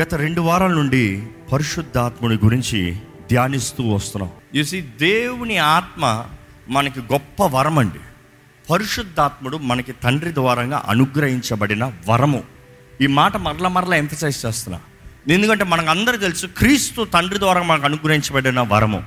గత రెండు వారాల నుండి పరిశుద్ధాత్ముని గురించి ధ్యానిస్తూ వస్తున్నాం. చూసి దేవుని ఆత్మ మనకి గొప్ప వరం అండి. పరిశుద్ధాత్ముడు మనకి తండ్రి ద్వారంగా అనుగ్రహించబడిన వరము. ఈ మాట మరల మరల ఎంఫసైజ్ చేస్తున్నా. ఎందుకంటే మనకు అందరూ తెలుసు క్రీస్తు తండ్రి ద్వారా మనకు అనుగ్రహించబడిన వరము.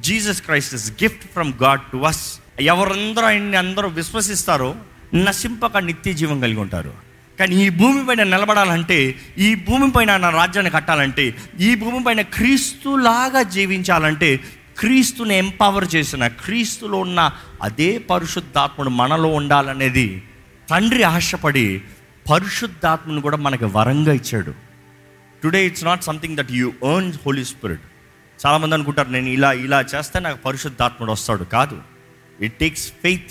Jesus Christ is gift from God to us ఎవరందరూ ఆయన్ని అందరూ విశ్వసిస్తారో నశింపక నిత్య జీవం కలిగి ఉంటారు. కానీ ఈ భూమి పైన నిలబడాలంటే ఈ భూమి పైన నా రాజ్యాన్ని కట్టాలంటే ఈ భూమి పైన క్రీస్తులాగా జీవించాలంటే క్రీస్తుని ఎంపవర్ చేసిన క్రీస్తులో ఉన్న అదే పరిశుద్ధాత్ముడు మనలో ఉండాలనేది తండ్రి ఆశపడి పరిశుద్ధాత్మను కూడా మనకి వరంగా ఇచ్చాడు. Today it's not something that you earn Holy Spirit చాలామంది అనుకుంటారు నేను ఇలా ఇలా చేస్తే నాకు పరిశుద్ధాత్ముడు వస్తాడు. కాదు. ఇట్ టేక్స్ ఫెయిత్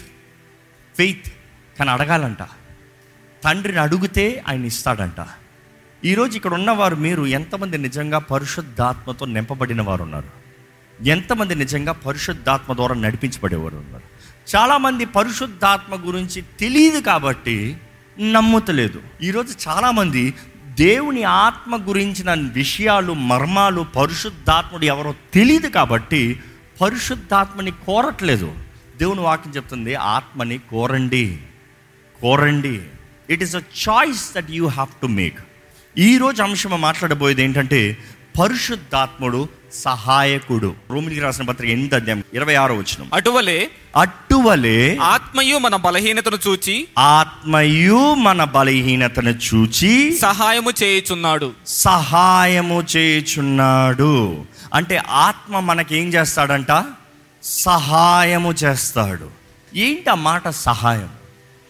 ఫెయిత్ కానీ అడగాలంట. తండ్రిని అడిగితే ఆయన ఇస్తాడంట. ఈరోజు ఇక్కడ ఉన్నవారు మీరు ఎంతమంది నిజంగా పరిశుద్ధాత్మతో నింపబడిన వారు ఉన్నారు ఎంతమంది నిజంగా పరిశుద్ధాత్మ ద్వారా నడిపించబడేవారు ఉన్నారు? చాలామంది పరిశుద్ధాత్మ గురించి తెలియదు కాబట్టి నమ్ముతలేదు. ఈరోజు చాలామంది దేవుని ఆత్మ గురించిన విషయాలు మర్మాలు పరిశుద్ధాత్ముడు ఎవరో తెలియదు కాబట్టి పరిశుద్ధాత్మని కోరట్లేదు. దేవుని వాక్యం చెప్తుంది ఆత్మని కోరండి కోరండి. It is a choice that you have to make ఈరోజు అంశం మాట్లాడబోయేది ఏంటంటే పరిశుద్ధాత్ముడు సహాయకుడు. రోమిలికి రాసిన పత్రిక ఎనిమిది అధ్యాయం ఇరవై ఆరో వచ్చిన అటువలే అట్టువలే ఆత్మయు మన బలహీనతను చూచి ఆత్మయు మన బలహీనతను చూచి సహాయము చేయుచున్నాడు. సహాయము చేయుచున్నాడు. అంటే ఆత్మ మనకేం చేస్తాడంట? సహాయము చేస్తాడు. ఏంటి ఆ మాట సహాయం?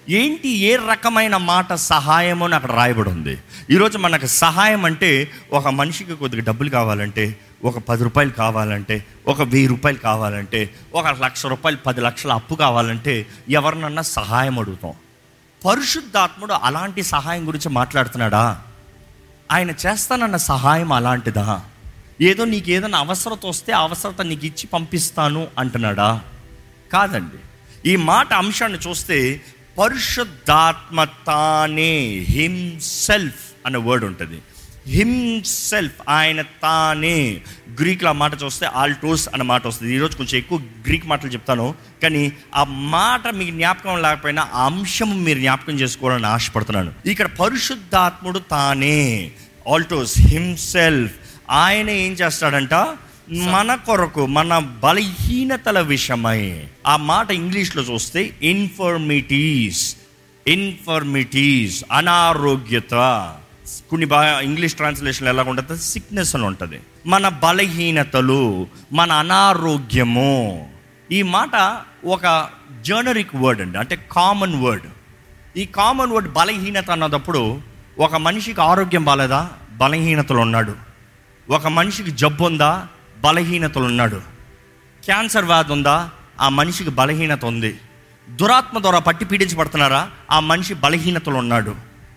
ఏంటి ఏ రకమైన మాట సహాయము అని అక్కడ రాయబడి ఉంది ఈరోజు మనకు సహాయం అంటే ఒక మనిషికి కొద్దిగా డబ్బులు కావాలంటే ఒక పది రూపాయలు కావాలంటే ఒక వెయ్యి రూపాయలు కావాలంటే ఒక లక్ష రూపాయలు పది లక్షల అప్పు కావాలంటే ఎవరినన్నా సహాయం అడుగుతాం. పరిశుద్ధాత్ముడు అలాంటి సహాయం గురించి మాట్లాడుతున్నాడా? ఆయన చేస్తానన్న సహాయం అలాంటిదా? ఏదో నీకు ఏదైనా అవసరత వస్తే అవసరత నీకు ఇచ్చి పంపిస్తాను అంటున్నాడా? కాదండి. ఈ మాట అంశాన్ని చూస్తే పరిశుద్ధాత్మ తానే హిమ్సెల్ఫ్ అనే వర్డ్ ఉంటుంది. హిమ్సెల్ఫ్ ఆయన తానే. గ్రీక్లో ఆ మాట చూస్తే ఆల్టోస్ అనే మాట వస్తుంది. ఈరోజు కొంచెం ఎక్కువ గ్రీక్ మాటలు చెప్తాను. కానీ ఆ మాట మీకు జ్ఞాపకం లేకపోయినా ఆ అంశం మీరు జ్ఞాపకం చేసుకోవాలని ఆశపడుతున్నాను. ఇక్కడ పరిశుద్ధాత్ముడు తానే. ఆల్టోస్ హిమ్సెల్ఫ్ ఆయన ఏం చేస్తాడంట? మన కొరకు మన బలహీనతల విషయమై ఆ మాట ఇంగ్లీష్లో చూస్తే ఇన్ఫర్మిటీస్ ఇన్ఫర్మిటీస్ అనారోగ్యత. కొన్ని బాగా ఇంగ్లీష్ ట్రాన్స్లేషన్ ఎలా ఉంటుంది సిక్నెస్ అని ఉంటుంది. మన బలహీనతలు మన అనారోగ్యము. ఈ మాట ఒక జర్నరిక్ వర్డ్ అండి అంటే కామన్ వర్డ్ ఈ కామన్ వర్డ్ బలహీనత అన్నదప్పుడు ఒక మనిషికి ఆరోగ్యం బాలేదా? బలహీనతలు ఉన్నాడు. ఒక మనిషికి జబ్బు ఉందా? బలహీనతలు ఉన్నాడు. క్యాన్సర్ వ్యాధి ఉందా? ఆ మనిషికి బలహీనత ఉంది. దురాత్మ ద్వారా పట్టి పీడించబడుతున్నారా? ఆ మనిషి బలహీనతలు ఉన్నాడు.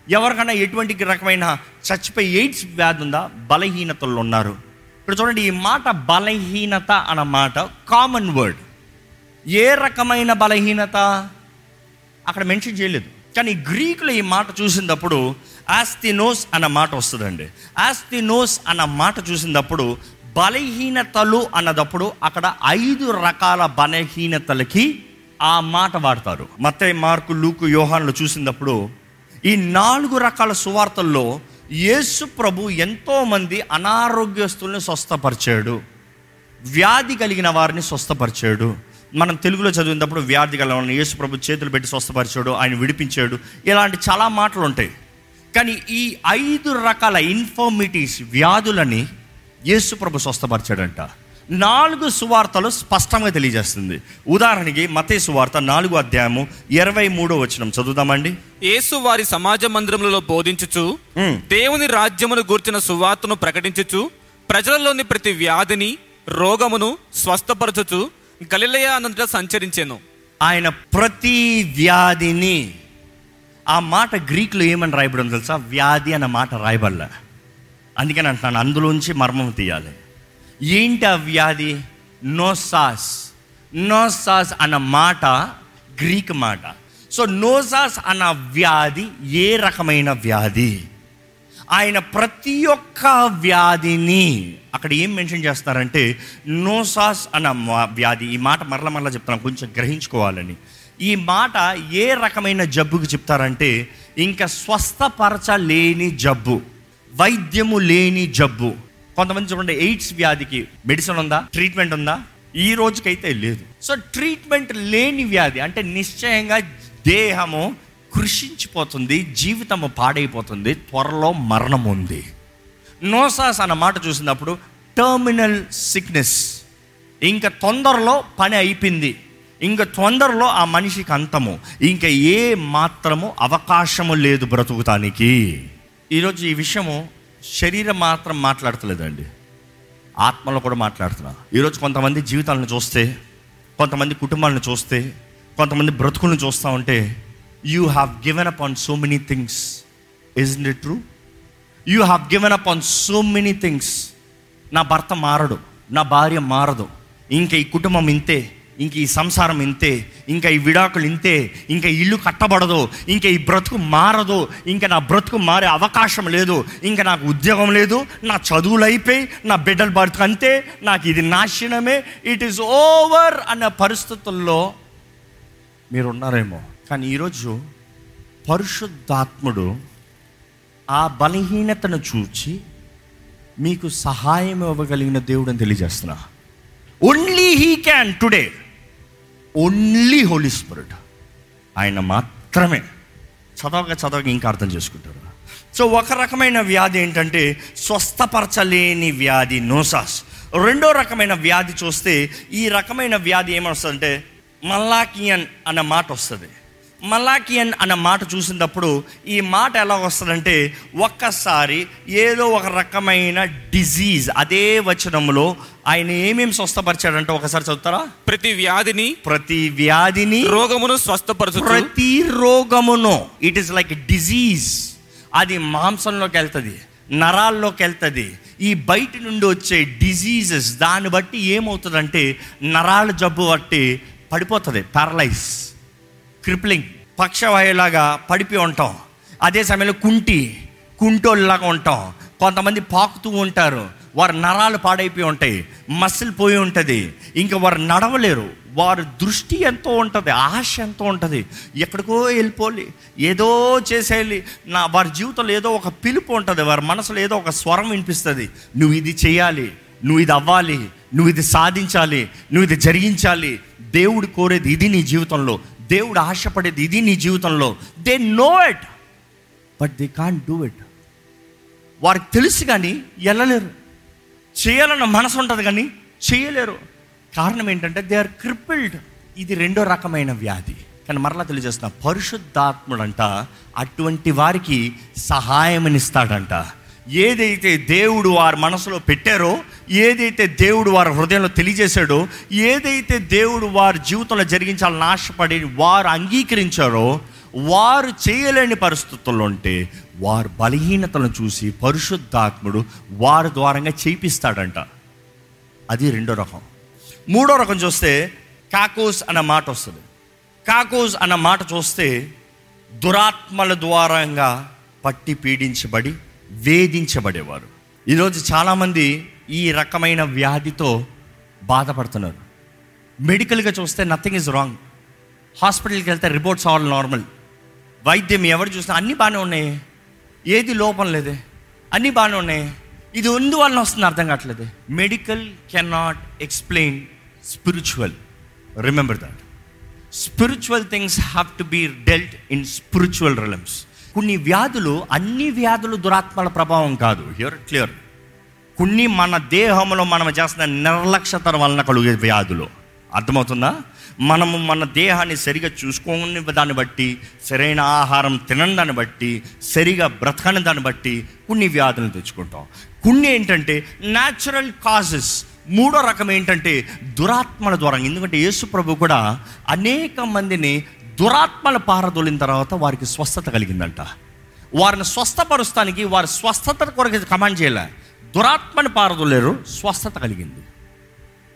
ఎవరికైనా ఎటువంటి రకమైన చచ్చిపోయి ఎయిడ్స్ వ్యాధి ఉందా? బలహీనతలు ఉన్నారు. ఇప్పుడు చూడండి ఈ మాట బలహీనత అన్న మాట కామన్ వర్డ్. ఏ రకమైన బలహీనత? అక్కడ మెన్షన్ చేయలేదు. కానీ గ్రీకులు ఈ మాట చూసినప్పుడు ఆస్తినోస్ అన్న మాట వస్తుందండి. ఆస్తినోస్ అన్న మాట చూసినప్పుడు బలహీనతలు అన్నదప్పుడు అక్కడ ఐదు రకాల బలహీనతలకి ఆ మాట వాడతారు. మత్తయి మార్కు లూకు యోహాన్లు చూసినప్పుడు ఈ నాలుగు రకాల సువార్తల్లో యేసు ప్రభు ఎంతోమంది అనారోగ్యస్తుల్ని స్వస్థపరిచాడు. వ్యాధి కలిగిన వారిని స్వస్థపరిచాడు. మనం తెలుగులో చదివినప్పుడు వ్యాధి కలిగిన వారిని యేసు ప్రభు చేతులు పెట్టి స్వస్థపరిచాడు ఆయన విడిపించాడు. ఇలాంటి చాలా మాటలు ఉంటాయి కానీ ఈ ఐదు రకాల ఇన్ఫర్మిటీస్ వ్యాధులని యేసు ప్రభు స్వస్థపరిచాడంట. నాలుగు సువార్తలు స్పష్టంగా తెలియజేస్తుంది. ఉదాహరణకి మతే సువార్త నాలుగు అధ్యాయము ఇరవై మూడో వచనం. చదువుదామండి. యేసు వారి సమాజ మందిరములలో బోధించుచు. దేవుని రాజ్యమును గూర్చిన సువార్తను ప్రకటించుచు ప్రజలలోని ప్రతి వ్యాధిని రోగమును స్వస్థపరచుచు గలిలయ అనంతట సంచరించెను. ఆయన ప్రతి వ్యాధిని ఆ మాట గ్రీక్లో ఏమని రాయబడి తెలుసా? వ్యాధి అన్న మాట రాయబడలే. అందుకని అంటున్నాను అందులోంచి మర్మం తీయాలి. ఏంటి ఆ వ్యాధి? నోసాస్. నోసాస్ అన్న మాట గ్రీక్ మాట. సో నోసాస్ అన్న వ్యాధి ఏ రకమైన వ్యాధి? ఆయన ప్రతి ఒక్క వ్యాధిని అక్కడ ఏం మెన్షన్ చేస్తారంటే నోసాస్ అన్న మా- వ్యాధి. ఈ మాట మరల మరల చెప్తాను కొంచెం గ్రహించుకోవాలని. ఈ మాట ఏ రకమైన జబ్బుకి చెప్తారంటే ఇంకా స్వస్థపరచలేని జబ్బు. వైద్యము లేని జబ్బు. కొంతమంది చూడండి ఎయిడ్స్ వ్యాధికి మెడిసిన్ ఉందా? ట్రీట్మెంట్ ఉందా? ఈ రోజుకైతే లేదు. సో ట్రీట్మెంట్ లేని వ్యాధి అంటే నిశ్చయంగా దేహము కృషించిపోతుంది జీవితము పాడైపోతుంది త్వరలో మరణం ఉంది. నోసాస్ అన్న మాట చూసినప్పుడు టర్మినల్ సిక్నెస్ ఇంకా తొందరలో పని అయిపోయింది. ఇంకా తొందరలో ఆ మనిషికి అంతము. ఇంకా ఏ మాత్రము అవకాశము లేదు బ్రతుకుతానికి. ఈరోజు ఈ విషయము శరీరం మాత్రం మాట్లాడతలేదండి. ఆత్మలో కూడా మాట్లాడుతున్నా. ఈరోజు కొంతమంది జీవితాలను చూస్తే కొంతమంది కుటుంబాలను చూస్తే కొంతమంది బ్రతుకులను చూస్తూ ఉంటే you have given up on so many things is it true you have given up on so many things నా భర్త మారడు. నా భార్య మారదు. ఇంకా ఈ కుటుంబం ఇంతే. ఇంక ఈ సంసారం ఇంతే ఇంకా ఈ విడాకులు ఇంతే ఇంకా ఇల్లు కట్టబడదు ఇంకా ఈ బ్రతుకు మారదు ఇంకా నా బ్రతుకు మారే అవకాశం లేదు ఇంకా నాకు ఉద్యోగం లేదు నా చదువులు అయిపోయి నా బిడ్డల బ్రతుకు అంతే నాకు ఇది నాశనమే ఇట్ ఈస్ ఓవర్ అనే పరిస్థితుల్లో మీరు ఉన్నారేమో కానీ ఈరోజు పరిశుద్ధాత్ముడు ఆ బలహీనతను చూచి మీకు సహాయం ఇవ్వగలిగిన దేవుడు అని తెలియజేస్తున్నా. Only he can today only Holy Spirit ఆయన మాత్రమే. చదవక చదవక ఇంకా అర్థం చేసుకుంటారు సో ఒక రకమైన వ్యాధి ఏంటంటే స్వస్థపరచలేని వ్యాధి నోసాస్. రెండో రకమైన వ్యాధి చూస్తే ఈ రకమైన వ్యాధి ఏమొస్తుందంటే మల్లాకియన్ అన్న మాట వస్తుంది. మలాకియన్ అన్న మాట చూసినప్పుడు ఈ మాట ఎలా వస్తుందంటే ఒక్కసారి ఏదో ఒక రకమైన డిజీజ్ అదే వచనంలో ఆయన ఏమేమి స్వస్థపరిచాడంటే ఒకసారి చదువుతారా? ప్రతి వ్యాధిని ప్రతి వ్యాధిని రోగమును స్వస్థపరచుచు. ప్రతి రోగమును ఇట్ ఇస్ లైక్ డిజీజ్ అది మాంసంలోకి వెళ్తుంది నరాల్లోకి వెళ్తుంది. ఈ బయట నుండి వచ్చే డిజీజెస్ దాన్ని బట్టి ఏమవుతుందంటే నరాల జబ్బు బట్టి పడిపోతుంది పారలైజ్ క్రిప్లింగ్ పక్షవాయులాగా పడిపోయి ఉంటాం. అదే సమయంలో కుంటి కుంటోళ్ళలాగా ఉంటాం. కొంతమంది పాకుతూ ఉంటారు. వారి నరాలు పాడైపోయి ఉంటాయి. మసిల్ పోయి ఉంటుంది. ఇంకా వారు నడవలేరు. వారి దృష్టి ఎంతో ఉంటుంది. ఆశ ఎంతో ఉంటుంది. ఎక్కడికో వెళ్ళిపోలి ఏదో చేసేయాలి. నా వారి జీవితంలో ఏదో ఒక పిలుపు ఉంటుంది. వారి మనసులో ఏదో ఒక స్వరం వినిపిస్తుంది. నువ్వు ఇది చేయాలి. నువ్వు ఇది అవ్వాలి. నువ్వు ఇది సాధించాలి. నువ్వు ఇది జరిగించాలి. దేవుడు కోరేది ఇది నీ జీవితంలో. దేవుడు ఆశపడేది ఇది నీ జీవితంలో. They know it but they can't do it వారికి తెలుసు కానీ వెళ్ళలేరు చేయాలన్న మనసు ఉంటుంది కానీ చేయలేరు. కారణం ఏంటంటే దే ఆర్ క్రిపిల్డ్ ఇది రెండో రకమైన వ్యాధి. కానీ మరలా తెలియజేస్తున్నా పరిశుద్ధాత్ముడంట అటువంటి వారికి సహాయమనిస్తాడంట. ఏదైతే దేవుడు వారి మనసులో పెట్టారో ఏదైతే దేవుడు వారి హృదయంలో తెలియజేశాడో ఏదైతే దేవుడు వారి జీవితంలో జరిగించాలని ఆశపడి వారు అంగీకరించారో వారు చేయలేని పరిస్థితుల్లో ఉంటే వారు బలహీనతలను చూసి పరిశుద్ధాత్ముడు వారి ద్వారంగా చేపిస్తాడంట అది రెండో రకం. మూడో రకం చూస్తే కాకోస్ అన్న మాట వస్తుంది. కాకోస్ అన్న మాట చూస్తే దురాత్మల ద్వారంగా పట్టి పీడించబడి వేధించబడేవారు. ఈరోజు చాలామంది ఈ రకమైన వ్యాధితో బాధపడుతున్నారు. మెడికల్గా చూస్తే నథింగ్ ఇస్ రాంగ్. హాస్పిటల్కి వెళ్తే రిపోర్ట్స్ ఆల్ నార్మల్. వైద్యం ఎవరు చూసినా అన్నీ బాగానే ఉన్నాయి. ఏది లోపం లేదే. అన్నీ బాగానే ఉన్నాయి. ఇది ఎందువలన వస్తుంది అర్థం కావట్లేదు. Medical can not explain spiritual. Remember that. Spiritual things have to be dealt in spiritual realms. కొన్ని వ్యాధులు అన్ని వ్యాధులు దురాత్మల ప్రభావం కాదు. హియర్ క్లియర్ కొన్ని మన దేహంలో మనం చేస్తున్న నిర్లక్ష్యత వలన కలిగే వ్యాధులు. అర్థమవుతుందా? మనము మన దేహాన్ని సరిగా చూసుకోని దాన్ని బట్టి సరైన ఆహారం తినని దాన్ని బట్టి సరిగా బ్రతకని దాన్ని బట్టి కొన్ని వ్యాధులను తెచ్చుకుంటాం. కొన్ని ఏంటంటే న్యాచురల్ కాజెస్ మూడో రకం ఏంటంటే దురాత్మల ద్వారా. ఎందుకంటే యేసు ప్రభు కూడా అనేక మందిని దురాత్మల పారదోలిన తర్వాత వారికి స్వస్థత కలిగిందంట. వారిని స్వస్థపరుస్తానికి వారి స్వస్థత కొరకు కమాండ్ చేయలే. దురాత్మని పారదోలేరు స్వస్థత కలిగింది.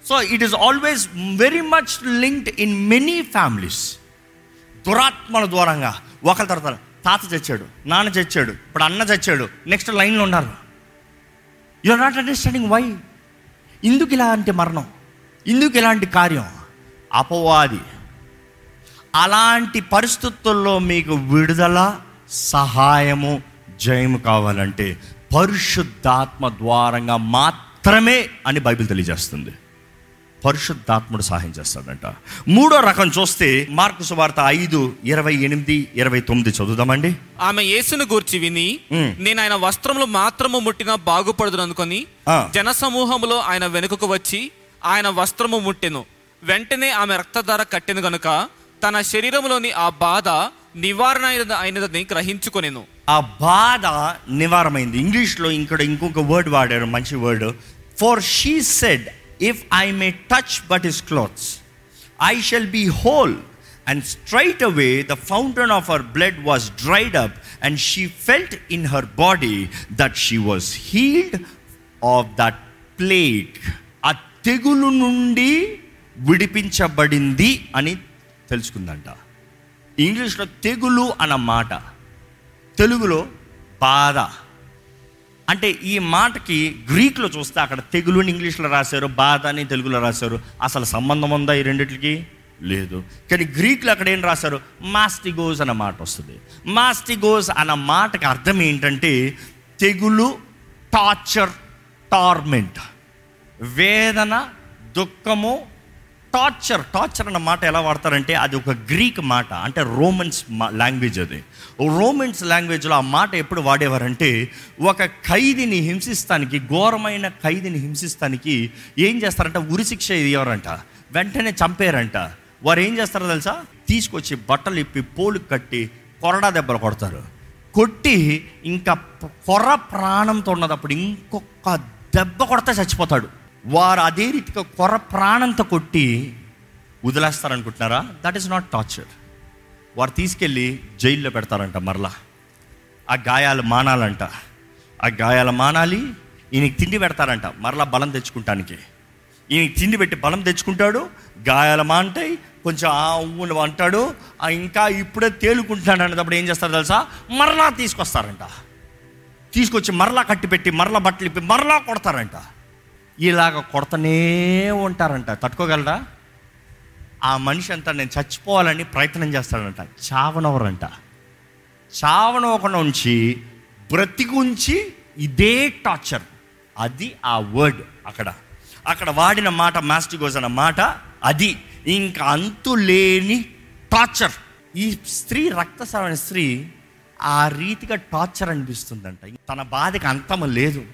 So it is always very much linked in many families దురాత్మల ద్వారంగా ఒకరి తర్వాత తాత చచ్చాడు నాన్న చచ్చాడు ఇప్పుడు అన్న చచ్చాడు నెక్స్ట్ లైన్లో ఉన్నారు. You are not understanding why ఇందుకు ఇలాంటి మరణం ఇందుకు ఇలాంటి కార్యం అపవాది. అలాంటి పరిస్థితుల్లో మీకు విడుదల సహాయము జయము కావాలంటే పరిశుద్ధాత్మ ద్వారంగా మాత్రమే అని బైబిల్ తెలియజేస్తుంది పరిశుద్ధాత్ముడు సహాయం చేస్తాడంట మూడో రకం చూస్తే మార్కు సువార్త ఐదు ఇరవై ఎనిమిది ఇరవై తొమ్మిది చదువుదామండి ఆమె యేసును గూర్చి విని. నేను ఆయన వస్త్రములు మాత్రము ముట్టినా బాగుపడదు అనుకొని. జన సమూహములో ఆయన వెనుకకు వచ్చి ఆయన వస్త్రము ముట్టెను వెంటనే ఆమె రక్తధార కట్టెను గనుక తన శరీరంలోని ఆ బాధ నివారణ అయినదని గ్రహించుకొనెను. ఆ బాధ నివారమైంది. ఇంగ్లీష్లో ఇక్కడ ఇంకొక వర్డ్ వాడారు మంచి word for she said if I may touch but his clothes I shall be whole and straight away the fountain of her blood was dried up and she felt in her body that she was healed of that plague ఆ తెగులు నుండి విడిపించబడింది అని తెలుసుకుందంట. ఇంగ్లీష్లో తెగులు అన్న మాట తెలుగులో బాధ. అంటే ఈ మాటకి గ్రీక్లో చూస్తే అక్కడ తెగులు అని ఇంగ్లీష్లో రాశారు బాధ అని తెలుగులో రాశారు. అసలు సంబంధం ఉందా ఈ రెండిటికి లేదు. కానీ గ్రీక్లో అక్కడ ఏం రాశారు? మాస్టిగోస్ అన్న మాట వస్తుంది. మాస్టిగోస్ అన్న మాటకి అర్థం ఏంటంటే తెగులు టార్చర్ టార్మెంట్. వేదన దుఃఖము టార్చర్ టార్చర్ అన్న మాట ఎలా వాడతారంటే అది ఒక గ్రీక్ మాట అంటే రోమన్స్ లాంగ్వేజ్ అది. రోమన్స్ లాంగ్వేజ్లో ఆ మాట ఎప్పుడు వాడేవారంటే ఒక ఖైదీని హింసిస్తానికి ఘోరమైన ఖైదీని హింసిస్తానికి ఏం చేస్తారంటే? ఉరిశిక్ష ఇవ్వరంట వెంటనే చంపేరంట వారు ఏం చేస్తారో తెలుసా? తీసుకొచ్చి బట్టలు ఇప్పి పోలు కట్టి కొరడా దెబ్బలు కొడతారు. కొట్టి ఇంకా కొర ప్రాణంతో ఉన్నదప్పుడు ఇంకొక దెబ్బ కొడితే చచ్చిపోతాడు. వారు అదే రీతిగా కొర ప్రాణంతో కొట్టి వదిలేస్తారనుకుంటున్నారా? దట్ ఈస్ నాట్ టార్చర్ వారు తీసుకెళ్ళి జైల్లో పెడతారంట మరలా. ఆ గాయాలు మానాలంట. ఆ గాయాలు మానాలి ఈయనకి తిండి పెడతారంట మరలా బలం తెచ్చుకుంటానికి. ఈయనకి తిండి పెట్టి బలం తెచ్చుకుంటాడు గాయాలు మాంటాయి కొంచెం ఆ ఊను అంటాడు ఆ ఇంకా ఇప్పుడే తేలుకుంటున్నాడు అనేటప్పుడు ఏం చేస్తారు తెలుసా? మరలా తీసుకొస్తారంట. తీసుకొచ్చి మరలా కట్టిపెట్టి మరలా బట్టలు ఇప్పి మరలా కొడతారంట. ఇలాగ కొడతనే ఉంటారంట. తట్టుకోగలరా? ఆ మనిషి అంతా నేను చచ్చిపోవాలని ప్రయత్నం చేస్తాడంట. చావనవరంట చావనవకుండా ఉంచి బ్రతికి ఉంచి ఇదే టార్చర్. అది ఆ వర్డ్ అక్కడ. అక్కడ వాడిన మాట మాస్టిగోజ్ అన్న మాట అది. ఇంకా అంతు లేని టార్చర్. ఈ స్త్రీ రక్తస్రావణ స్త్రీ ఆ రీతిగా టార్చర్ అనిపిస్తుందంట. తన బాధకి అంతము లేదు.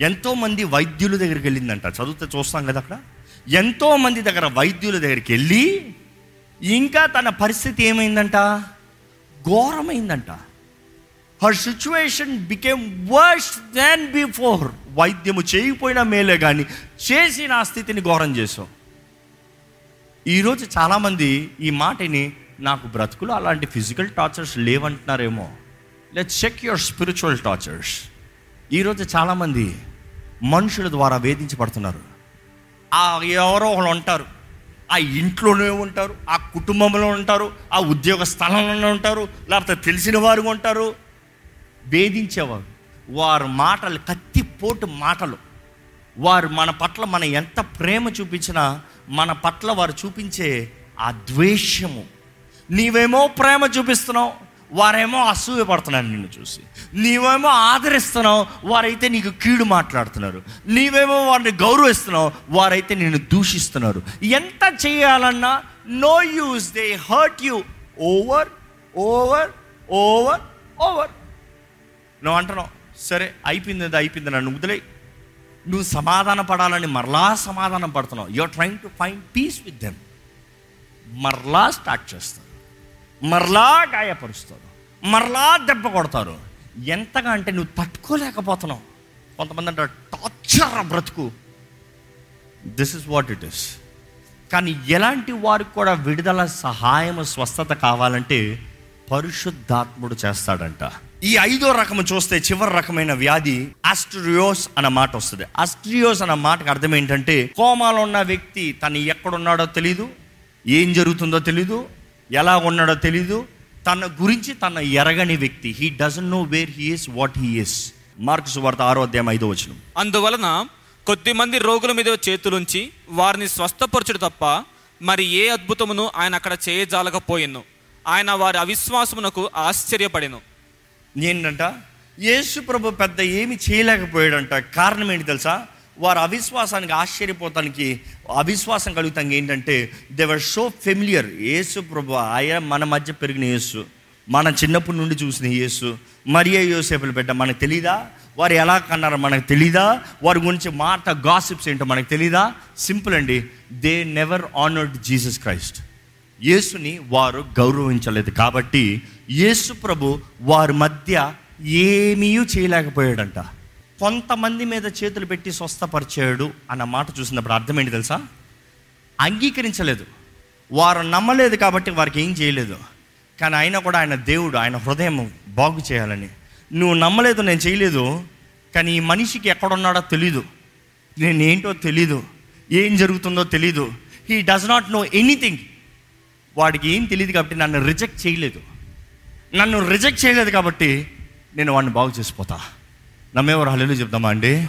ఎంతోమంది వైద్యుల దగ్గరికి వెళ్ళిందంట. చదివితే చూస్తాం కదా అక్కడ. ఎంతోమంది దగ్గర వైద్యుల దగ్గరికి వెళ్ళి ఇంకా తన పరిస్థితి ఏమైందంట? ఘోరమైందంట. Her situation became worse than before వైద్యము చేయకపోయినా మేలే కానీ చేసి నా స్థితిని ఘోరం చేసాం ఈరోజు చాలామంది ఈ మాటని నాకు బ్రతుకులు అలాంటి physical tortures లేవంటున్నారేమో. Let check your spiritual tortures ఈరోజు చాలామంది మనుషుల ద్వారా వేధించబడుతున్నారు. ఆ ఎవరో ఒకళ్ళు ఉంటారు. ఆ ఇంట్లోనే ఉంటారు ఆ కుటుంబంలో ఉంటారు ఆ ఉద్యోగ స్థలంలోనే ఉంటారు లేకపోతే తెలిసిన వారు ఉంటారు. వేధించేవారు. వారి మాటలు కత్తిపోటు మాటలు. వారు మన పట్ల మన ఎంత ప్రేమ చూపించినా మన పట్ల వారు చూపించే ఆ ద్వేషము. నీవేమో ప్రేమ చూపిస్తున్నావు వారేమో అసూయ పడుతున్నారు నిన్ను చూసి. నీవేమో ఆదరిస్తున్నావు వారైతే నీకు కీడు మాట్లాడుతున్నారు. నీవేమో వారిని గౌరవిస్తున్నావు వారైతే నిన్ను దూషిస్తున్నారు. ఎంత చేయాలన్నా no use they hurt you over over over over నువ్వు అంటున్నావు సరే అయిపోయింది అది అయిపోయింది నన్ను వదిలే నువ్వు సమాధాన పడాలని మరలా సమాధానం పడుతున్నావు. You're trying to find peace with them మరలా స్టార్ట్ చేస్తాను మరలా గాయపరుస్తారు. మరలా దెబ్బ కొడతారు. ఎంతగా అంటే నువ్వు తట్టుకోలేకపోతున్నావు. కొంతమంది అంటారు టార్చర్ బ్రతుకు. This is what it is కానీ ఎలాంటి వారికి కూడా విడుదల సహాయం స్వస్థత కావాలంటే పరిశుద్ధాత్ముడు చేస్తాడంట. ఈ ఐదో రకము చూస్తే చివరి రకమైన వ్యాధి ఆస్ట్రియోస్ అన్న మాట వస్తుంది. ఆస్ట్రియోస్ అన్న మాటకు అర్థం ఏంటంటే కోమాలో ఉన్న వ్యక్తి తను ఎక్కడున్నాడో తెలీదు ఏం జరుగుతుందో తెలీదు ఎలా ఉన్నాడో తెలీదు. తన గురించి తన ఎరగని వ్యక్తి. He doesn't know where he is what he is Mark's వార్త ఆరో అధ్యాయం ఐదో వచనం. అందువలన కొద్దిమంది రోగుల మీద చేతులుంచి వారిని స్వస్థపరచుడు తప్ప మరి ఏ అద్భుతమును ఆయన అక్కడ చేయజాలకపోయిను. ఆయన వారి అవిశ్వాసమునకు ఆశ్చర్యపడెను. ఏంటంట? యేసు ప్రభు పెద్ద ఏమి చేయలేకపోయాడంట. కారణం ఏంటి తెలుసా? వారు అవిశ్వాసానికి ఆశ్చర్యపోతానికి అవిశ్వాసం కలుగుతానికి ఏంటంటే దేవర్ షో ఫెమిలియర్ యేసు ప్రభు ఆయన మన మధ్య పెరిగిన యేసు మన చిన్నప్పటి నుండి చూసిన యేసు మరియా యోసేపులు బిడ్డ మనకు తెలీదా? వారు ఎలా కన్నారో మనకు తెలీదా? వారి గురించి మాట గాసిప్స్ ఏంటో మనకు తెలీదా? సింపుల్ అండి they never honoured Jesus Christ యేసుని వారు గౌరవించలేదు కాబట్టి యేసు ప్రభు వారి మధ్య ఏమీ చేయలేకపోయాడంట. కొంతమంది మీద చేతులు పెట్టి స్వస్థపరిచాడు అన్న మాట చూసినప్పుడు అర్థం ఏంటి తెలుసా? అంగీకరించలేదు. వారు నమ్మలేదు కాబట్టి వారికి ఏం చేయలేదు. కానీ అయినా కూడా ఆయన దేవుడు ఆయన హృదయం బాగు చేయాలని. నువ్వు నమ్మలేదు నేను చేయలేదు. కానీ ఈ మనిషికి ఎక్కడున్నాడో తెలీదు. నేను ఏంటో తెలీదు. ఏం జరుగుతుందో తెలీదు. He does not know anything వాడికి ఏం తెలియదు కాబట్టి నన్ను రిజెక్ట్ చేయలేదు. నన్ను రిజెక్ట్ చేయలేదు కాబట్టి నేను వాడిని బాగు చేసిపోతా. నమ్మేవారు హల్లు చెప్తామా అండి?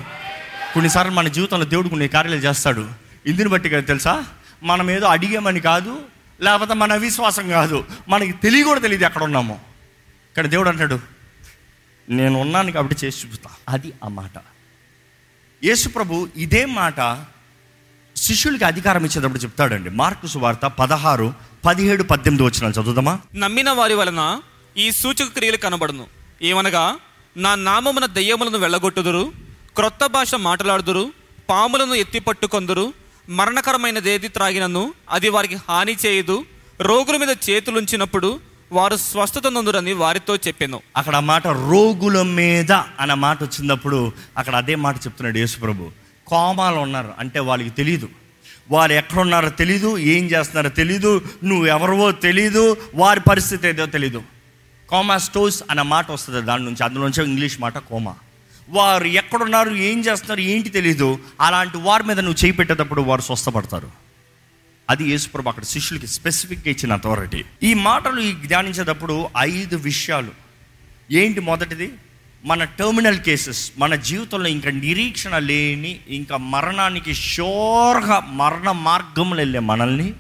కొన్నిసార్లు మన జీవితంలో దేవుడు కొన్ని కార్యాలు చేస్తాడు. ఇందుని బట్టి కదా తెలుసా? మనం ఏదో అడిగామని కాదు లేకపోతే మన విశ్వాసం కాదు. మనకి తెలియ కూడా తెలియదు ఎక్కడ ఉన్నామో. ఇక్కడ దేవుడు అంటాడు నేను ఉన్నాను కాబట్టి చేసి చూపుతా. అది ఆ మాట. యేసుప్రభు ఇదే మాట శిష్యులకి అధికారం ఇచ్చేటప్పుడు చెప్తాడండి. మార్కు సువార్త పదహారు పదిహేడు పద్దెనిమిది వచ్చిన చదువుదామా? నమ్మిన వారి వలన ఈ సూచక క్రియలు కనబడును. ఏమనగా నా నామమున దయ్యములను వెళ్ళగొట్టుదురు క్రొత్త భాష మాట్లాడుదురు పాములను ఎత్తి పట్టుకొందురు మరణకరమైనదేది త్రాగినను అది వారికి హాని చేయదు రోగుల మీద చేతులుంచినప్పుడు వారు స్వస్థత నొందురని వారితో చెప్పాను. అక్కడ మాట రోగుల మీద అన్న మాట వచ్చినప్పుడు అక్కడ అదే మాట చెప్తున్నాడు యేసుప్రభు కోమాలు ఉన్నారు అంటే వాళ్ళకి తెలియదు వారు ఎక్కడున్నారో తెలీదు ఏం చేస్తున్నారో తెలీదు నువ్వెవరివో తెలీదు వారి పరిస్థితి ఏదో తెలీదు. కోమా స్టోస్ అన్న మాట వస్తుంది దాని నుంచి. అందులోంచి ఇంగ్లీష్ మాట కోమా. వారు ఎక్కడున్నారు ఏం చేస్తున్నారు ఏంటి తెలీదు. అలాంటి వారి మీద నువ్వు చేయి పెట్టేటప్పుడు వారు స్వస్థపడతారు. అది యేసుప్రభు అక్కడ శిష్యులకి స్పెసిఫిక్గా ఇచ్చిన అథారిటీ ఈ మాటలు ఈ ధ్యానించేటప్పుడు ఐదు విషయాలు. ఏంటి మొదటిది? మన టెర్మినల్ కేసెస్ మన జీవితంలో ఇంకా నిరీక్షణ లేని ఇంకా మరణానికి షోర్గా మరణ మార్గంలో వెళ్ళే మనల్ని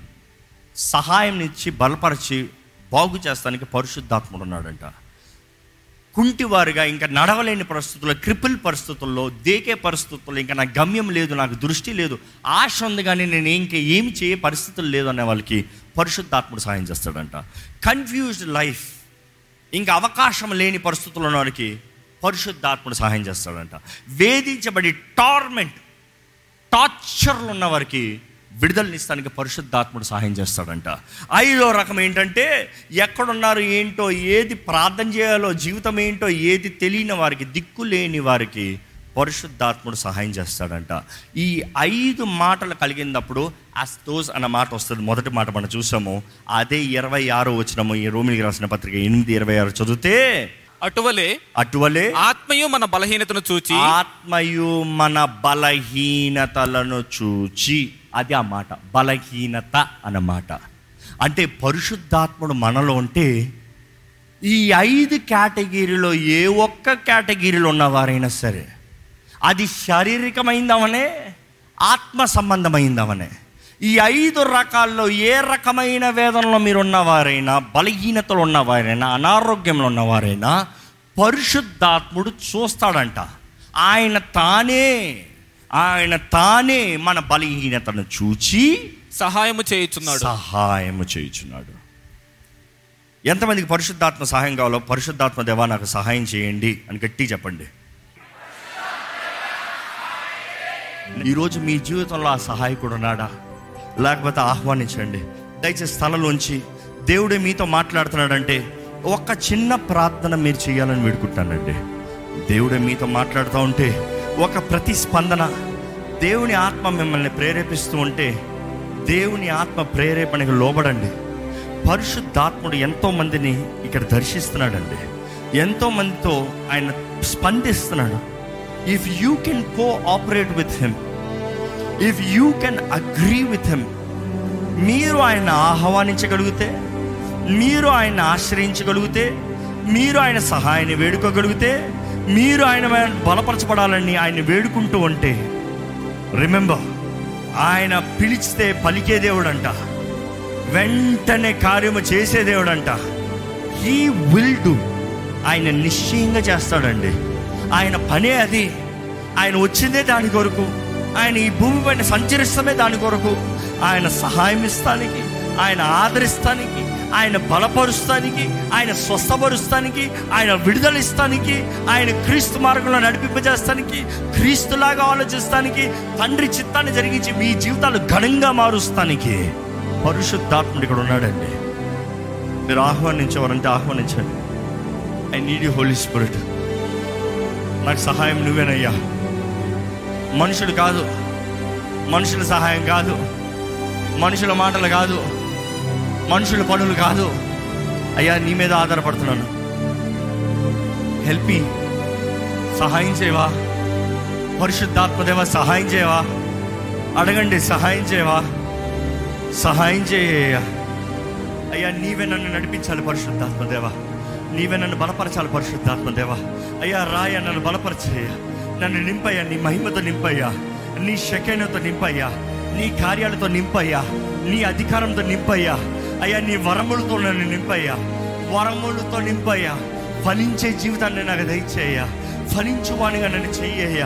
సహాయం ఇచ్చి బలపరిచి బాగు చేస్తానికి పరిశుద్ధాత్ముడు ఉన్నాడంట కుంటివారుగా ఇంకా నడవలేని పరిస్థితుల్లో క్రిపుల్ పరిస్థితుల్లో దేకే పరిస్థితుల్లో ఇంకా నాకు గమ్యం లేదు నాకు దృష్టి లేదు ఆశ ఉంది కానీ నేను ఇంకా ఏమి చేయ పరిస్థితులు లేదు అనే వాళ్ళకి పరిశుద్ధాత్ముడు సహాయం చేస్తాడంట. కన్ఫ్యూజ్డ్ లైఫ్ ఇంకా అవకాశం లేని పరిస్థితుల్లో ఉన్న వారికి పరిశుద్ధాత్ముడు సహాయం చేస్తాడంట. వేధించబడి టార్మెంట్ టార్చర్లు ఉన్న వారికి విడుదలనిస్తానికి పరిశుద్ధాత్ముడు సహాయం చేస్తాడంట. ఐదో రకం ఏంటంటే ఎక్కడున్నారు ఏంటో ఏది ప్రార్థన చేయాలో జీవితం ఏంటో ఏది తెలియని వారికి దిక్కు లేని వారికి పరిశుద్ధాత్ముడు సహాయం చేస్తాడంట. ఈ ఐదు మాటలు కలిగినప్పుడు అస్తోస్ అన్న మాట వస్తుంది. మొదటి మాట మనం చూసాము. అదే ఇరవై ఆరు వచ్చినము ఈ రోమిలికి రాసిన పత్రిక ఎనిమిది ఇరవై ఆరు చదివితే అటువలే అటువలే ఆత్మయు మన బలహీనతను చూచి ఆత్మయు మన బలహీనతలను చూచి అది ఆ మాట బలహీనత అన్నమాట అంటే పరిశుద్ధాత్ముడు మనలో ఉంటే ఈ ఐదు కేటగిరీలో ఏ ఒక్క కేటగిరీలో ఉన్నవారైనా సరే అది శారీరకమైందవనే ఆత్మ సంబంధమైందవనే. ఈ ఐదు రకాల్లో ఏ రకమైన వేదనలో మీరు ఉన్నవారైనా బలహీనతలు ఉన్నవారైనా అనారోగ్యంలో ఉన్నవారైనా పరిశుద్ధాత్ముడు చూస్తాడంట. ఆయన తానే ఆయన తానే మన బలహీనతను చూచి సహాయము చేయుచున్నాడు. సహాయము చేయుచున్నాడు. ఎంతమందికి పరిశుద్ధాత్మ సహాయం కావాలో పరిశుద్ధాత్మ దేవా నాకు సహాయం చేయండి అని గట్టి చెప్పండి. ఈరోజు మీ జీవితంలో ఆ సహాయకుడు ఉన్నాడా? లేకపోతే ఆహ్వానించండి. దయచేసి స్థలంలోంచి దేవుడే మీతో మాట్లాడుతున్నాడంటే ఒక్క చిన్న ప్రార్థన మీరు చేయాలని వేడుకుంటానండి. దేవుడే మీతో మాట్లాడుతూ ఉంటే ఒక ప్రతిస్పందన. దేవుని ఆత్మ మిమ్మల్ని ప్రేరేపిస్తూ ఉంటే దేవుని ఆత్మ ప్రేరేపణకు లోబడండి. పరిశుద్ధాత్ముడు ఎంతో మందిని ఇక్కడ దర్శిస్తున్నాడండి. ఎంతో మందితో ఆయన స్పందిస్తున్నాడు. If you can cooperate with him if you can agree with him మీరు ఆయన ఆహ్వానించగలిగితే మీరు ఆయన ఆశ్రయించగలిగితే మీరు ఆయన సహాయాన్ని వేడుకోగలిగితే మీరు ఆయన బలపరచబడాలని ఆయన వేడుకుంటూ ఉంటే రిమెంబర్ ఆయన పిలిచితే పలికే దేవుడంట. వెంటనే కార్యము చేసే దేవుడంట. హీ విల్ డూ ఆయన నిశ్చయంగా చేస్తాడండి. ఆయన పనే అది. ఆయన వచ్చిందే దాని కొరకు. ఆయన ఈ భూమి పైన సంచరిస్తామే దాని కొరకు. ఆయన సహాయం ఇస్తానికి ఆయన ఆదరిస్తానికి ఆయన బలపరుస్తానికి ఆయన స్వస్థపరుస్తానికి ఆయన విడుదలిస్తానికి ఆయన క్రీస్తు మార్గంలో నడిపింపజేస్తానికి క్రీస్తులాగా ఆలోచిస్తానికి తండ్రి చిత్తాన్ని జరిగించి మీ జీవితాలు ఘనంగా మారుస్తానికి పరిశుద్ధాత్ముడు ఇక్కడ ఉన్నాడండి. మీరు ఆహ్వానించేవారంటే ఆహ్వానించండి. I need you Holy Spirit నాకు సహాయం నువ్వేనయ్యా. మనుషులు కాదు. మనుషుల సహాయం కాదు. మనుషుల మాటలు కాదు. మనుషుల పనులు కాదు. అయ్యా నీ మీద ఆధారపడుతున్నాను. హెల్ప్ మీ సహాయం చేయవా? పరిశుద్ధాత్మదేవా సహాయం చేయవా? అడగండి సహాయం చేయవా? సహాయం చేయ అయ్యా నీవే నన్ను నడిపించాలి పరిశుద్ధాత్మదేవా. నీవే నన్ను బలపరచాలి పరిశుద్ధాత్మదేవా. అయ్యా రాయ నన్ను బలపరచేయ నన్ను నింపయ్యా నీ మహిమతో నింపయ్యా. నీ శకైనతో నింపయ్యా. నీ కార్యాలతో నింపయ్యా. నీ అధికారంతో నింపయ్యా. అయ్యా నీ వరములతో నన్ను నింపయ్యా. వరములతో నింపయ్యా. ఫలించే జీవితాన్ని నాకు దయచేయ్యా. ఫలించువానిగా నన్ను చెయ్యయ్యా.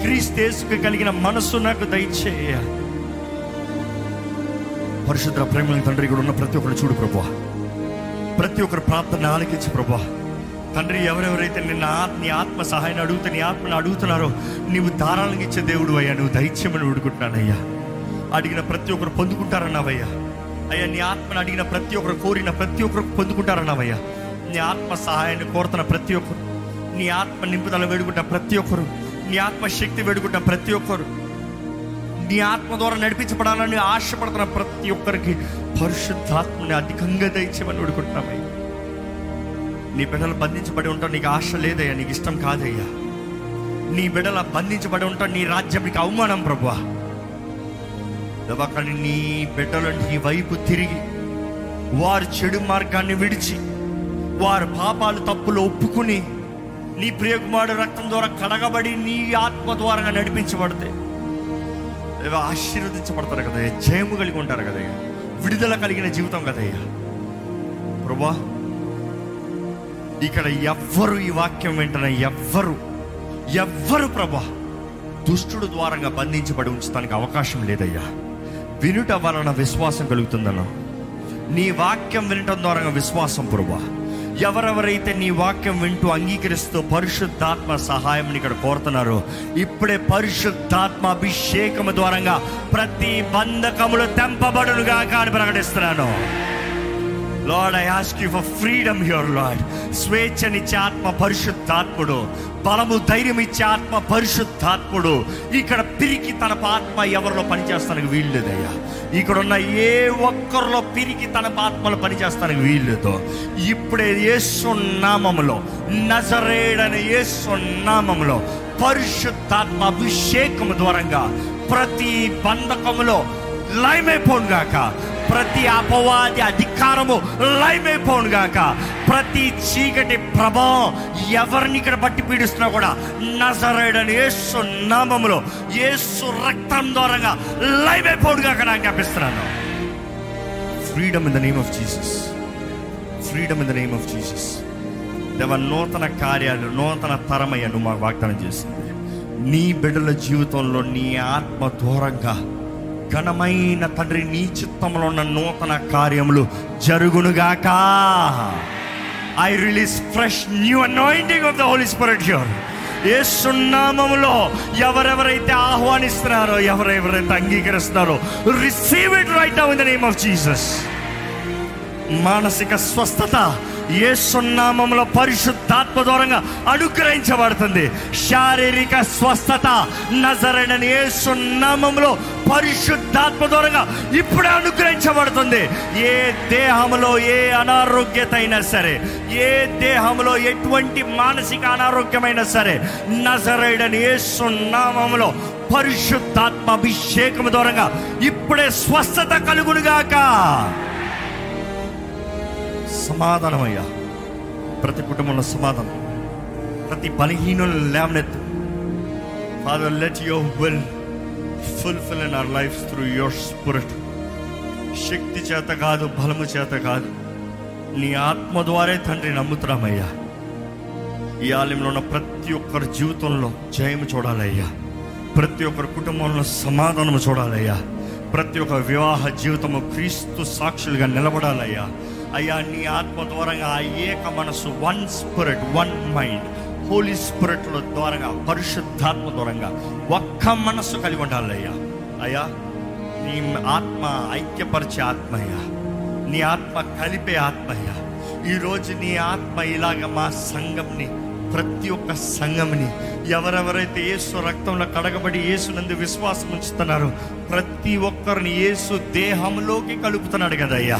క్రీస్తేసుకు కలిగిన మనస్సు నాకు దయచేయ్యా. పరిశుద్ర ప్రేమ తండ్రి కూడా ఉన్న ప్రతి ఒక్కరు చూడు ప్రభా ప్రతి ఒక్కరు ప్రార్థన ఆలకించి ప్రభా తండ్రి ఎవరెవరైతే నిన్న నీ ఆత్మ సహాయాన్ని అడుగుతా నీ ఆత్మను అడుగుతున్నారో నీవు దారాలను ఇచ్చే దేవుడు అయ్యా. నువ్వు దైత్యమని అడుగుతున్నానయ్యా. అడిగిన ప్రతి ఒక్కరు పొందుకుంటారన్నావయ్యా. అయ్యా నీ ఆత్మను అడిగిన ప్రతి ఒక్కరు కోరిన ప్రతి ఒక్కరు పొందుకుంటారన్నావయ్యా నీ ఆత్మ సహాయాన్ని కోరుతున్న ప్రతి ఒక్కరు నీ ఆత్మ నింపుదల వేడుకుంటున్న ప్రతి ఒక్కరు నీ ఆత్మ శక్తి వేడుకుంటున్న ప్రతి ఒక్కరు నీ ఆత్మ ద్వారా నడిపించబడాలని ఆశపడుతున్న ప్రతి ఒక్కరికి పరిశుద్ధాత్మని అధికంగా దయచేమని వేడుకుంటున్నామయ్యా. నీ బిడ్డలు బంధించబడి ఉంటాం నీకు ఆశ లేదయ్యా నీకు ఇష్టం కాదయ్యా. నీ బిడ్డల బంధించబడి ఉంటాం నీ రాజ్యం నీకు అవమానం ప్రభువా. దేవా, నీ బిడ్డలు నీ వైపు తిరిగి వారు చెడు మార్గాన్ని విడిచి వారు పాపాలు తప్పులు ఒప్పుకుని నీ ప్రియకుమారుడు రక్తం ద్వారా కడగబడి నీ ఆత్మ ద్వారా నడిపించబడితే ఆశీర్వదించబడతారు కదయ్యా జయము కలిగి ఉంటారు కదయ్యా విడుదల కలిగిన జీవితం కదయ్యా ప్రభా ఇక్కడ ఎవ్వరు ఈ వాక్యం వెంటనే ఎవ్వరు ఎవ్వరు ప్రభా దుష్టుడు ద్వారంగా బంధించబడి ఉంచడానికి అవకాశం లేదయ్యా. వినుట వలన విశ్వాసం కలుగుతుందన్న. నీ వాక్యం వినటం ద్వారా విశ్వాసం పురువా ఎవరెవరైతే నీ వాక్యం వింటూ అంగీకరిస్తూ పరిశుద్ధాత్మ సహాయం ఇక్కడ కోరుతున్నారో ఇప్పుడే పరిశుద్ధాత్మ అభిషేకము ద్వారంగా ప్రతి బంధకములు తెంపబడునుగా కాని ప్రకటిస్తున్నాను. Lord I ask you for freedom your Lord స్వేచ్ఛనిచ్చే ఆత్మ పరిశుద్ధాత్ముడు. బలము ధైర్యం ఇచ్చే ఆత్మ పరిశుద్ధాత్ముడు. ఇక్కడ పిరికి తన ఆత్మ ఎవరిలో పనిచేస్తానికి వీల్లేదయ్యా. ఇక్కడ ఉన్న ఏ ఒక్కరిలో పిరికి తన ఆత్మలో పనిచేస్తానికి వీల్లేదు. ఇప్పుడే యేసు నామములో నజరేడని యేసు నామములో పరిశుద్ధాత్మ అభిషేకము ద్వారంగా ప్రతి బంధకములో లయమైపోను గాక ప్రతి అపవాది అధికారము లయమైపోను గాక. ప్రతి చీకటి ప్రభావం ఎవరిని ఇక్కడ బట్టి పీడిస్తున్నా కూడా నజరేడని యేసు నామములో యేసు రక్తం ద్వారంగా లయమైపోను గాక నాకు జ్ఞాపిస్తున్నాను freedom in the name of Jesus freedom in the name of Jesus దేవ నూతన కార్యాలు నూతన తరమయ్యను మాకు వాగ్దానం చేసింది. నీ బిడ్డల జీవితంలో నీ ఆత్మ దూరంగా ఘనమైన తండ్రి నీ చిత్తంలో ఉన్న నూతన కార్యములు జరుగునుగాక. I release fresh new anointing of the Holy Spirit here ఏ సున్నామములో ఎవరెవరైతే ఆహ్వానిస్తున్నారో ఎవరెవరైతే అంగీకరిస్తున్నారో receive it right now in the name of Jesus మానసిక స్వస్థత ఏ సున్నామంలో పరిశుద్ధాత్మ దూరంగా అనుగ్రహించబడుతుంది. శారీరక స్వస్థత నజరడని ఏ సున్నామంలో పరిశుద్ధాత్మ దూరంగా ఇప్పుడే అనుగ్రహించబడుతుంది. ఏ దేహంలో ఏ అనారోగ్యత అయినా సరే ఏ దేహంలో ఎటువంటి మానసిక అనారోగ్యమైనా సరే నజరైడని ఏ సున్నామంలో పరిశుద్ధాత్మ అభిషేకం దూరంగా ఇప్పుడే స్వస్థత కలుగునుగాక. సమాధానమయ్యా. ప్రతి కుటుంబంలో సమాధానం. ప్రతి బలహీనులను లేవనెత్తు. Father let your will fulfil in our life through your Spirit శక్తి చేత కాదు బలము చేత కాదు. నీ ఆత్మ ద్వారే తండ్రి నమ్ముతున్నామయ్యా. ఈ ఆలయంలో ఉన్న ప్రతి ఒక్కరి జీవితంలో జయం చూడాలయ్యా. ప్రతి ఒక్కరి కుటుంబంలో సమాధానము చూడాలయ్యా. ప్రతి ఒక్క వివాహ జీవితము క్రీస్తు సాక్షులుగా నిలబడాలయ్యా. అయ్యా నీ ఆత్మ ద్వారంగా ఆ ఏక మనసు one spirit one mind Holy స్పిరిట్ల ద్వారంగా పరిశుద్ధాత్మ ద్వారంగా ఒక్క మనస్సు కలిగి ఉండాలయ్యా. అయ్యా నీ ఆత్మ ఐక్యపరిచే ఆత్మయ్యా నీ ఆత్మ కలిపే ఆత్మయ్యా ఈరోజు నీ ఆత్మ ఇలాగ మా సంఘంని ప్రతి ఒక్క సంఘంని ఎవరెవరైతే యేసు రక్తంలో కడగబడి యేసునందు విశ్వాసం ఉంచుతున్నారో ప్రతి ఒక్కరిని యేసు దేహంలోకి కలుపుతున్నాడు కదయ్యా.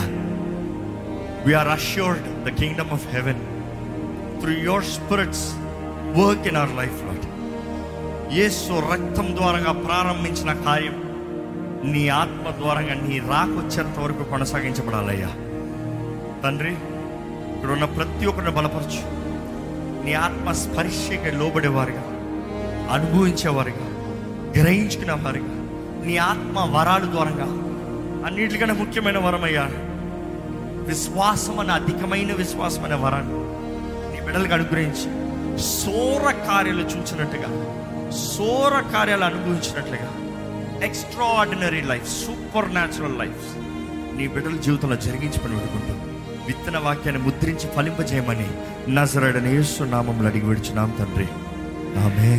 We are assured the kingdom of heaven through your spirit's work in our life Lord Yesu రక్తం ద్వారా ప్రారంభించిన కార్యం నీ ఆత్మ ద్వారంగా నీ రాకొచ్చేంత వరకు కొనసాగించబడాలయ్యా. తండ్రి ఇక్కడున్న ప్రతి ఒక్కరిని బలపరచు. నీ ఆత్మ స్పర్శకి లోబడేవారుగా అనుభవించేవారుగా గ్రహించుకునేవారుగా నీ ఆత్మ వరాలు ద్వారంగా అన్నిటికన్నా ముఖ్యమైన వరమయ్యా విశ్వాసం అనే అధికమైన విశ్వాసం అనే వరాన్ని నీ బిడ్డలకు అనుగ్రహించి సోర కార్యాలు చూచినట్టుగా సోర కార్యాలు అనుభవించినట్లుగా extraordinary life supernatural life నీ బిడ్డల జీవితంలో జరిగించి పని పెట్టుకుంటూ విత్తన వాక్యాన్ని ముద్రించి ఫలింపజేయమని నజరడని యేసు నామంలో అడిగి విడిచున్నాం తండ్రి. ఆమె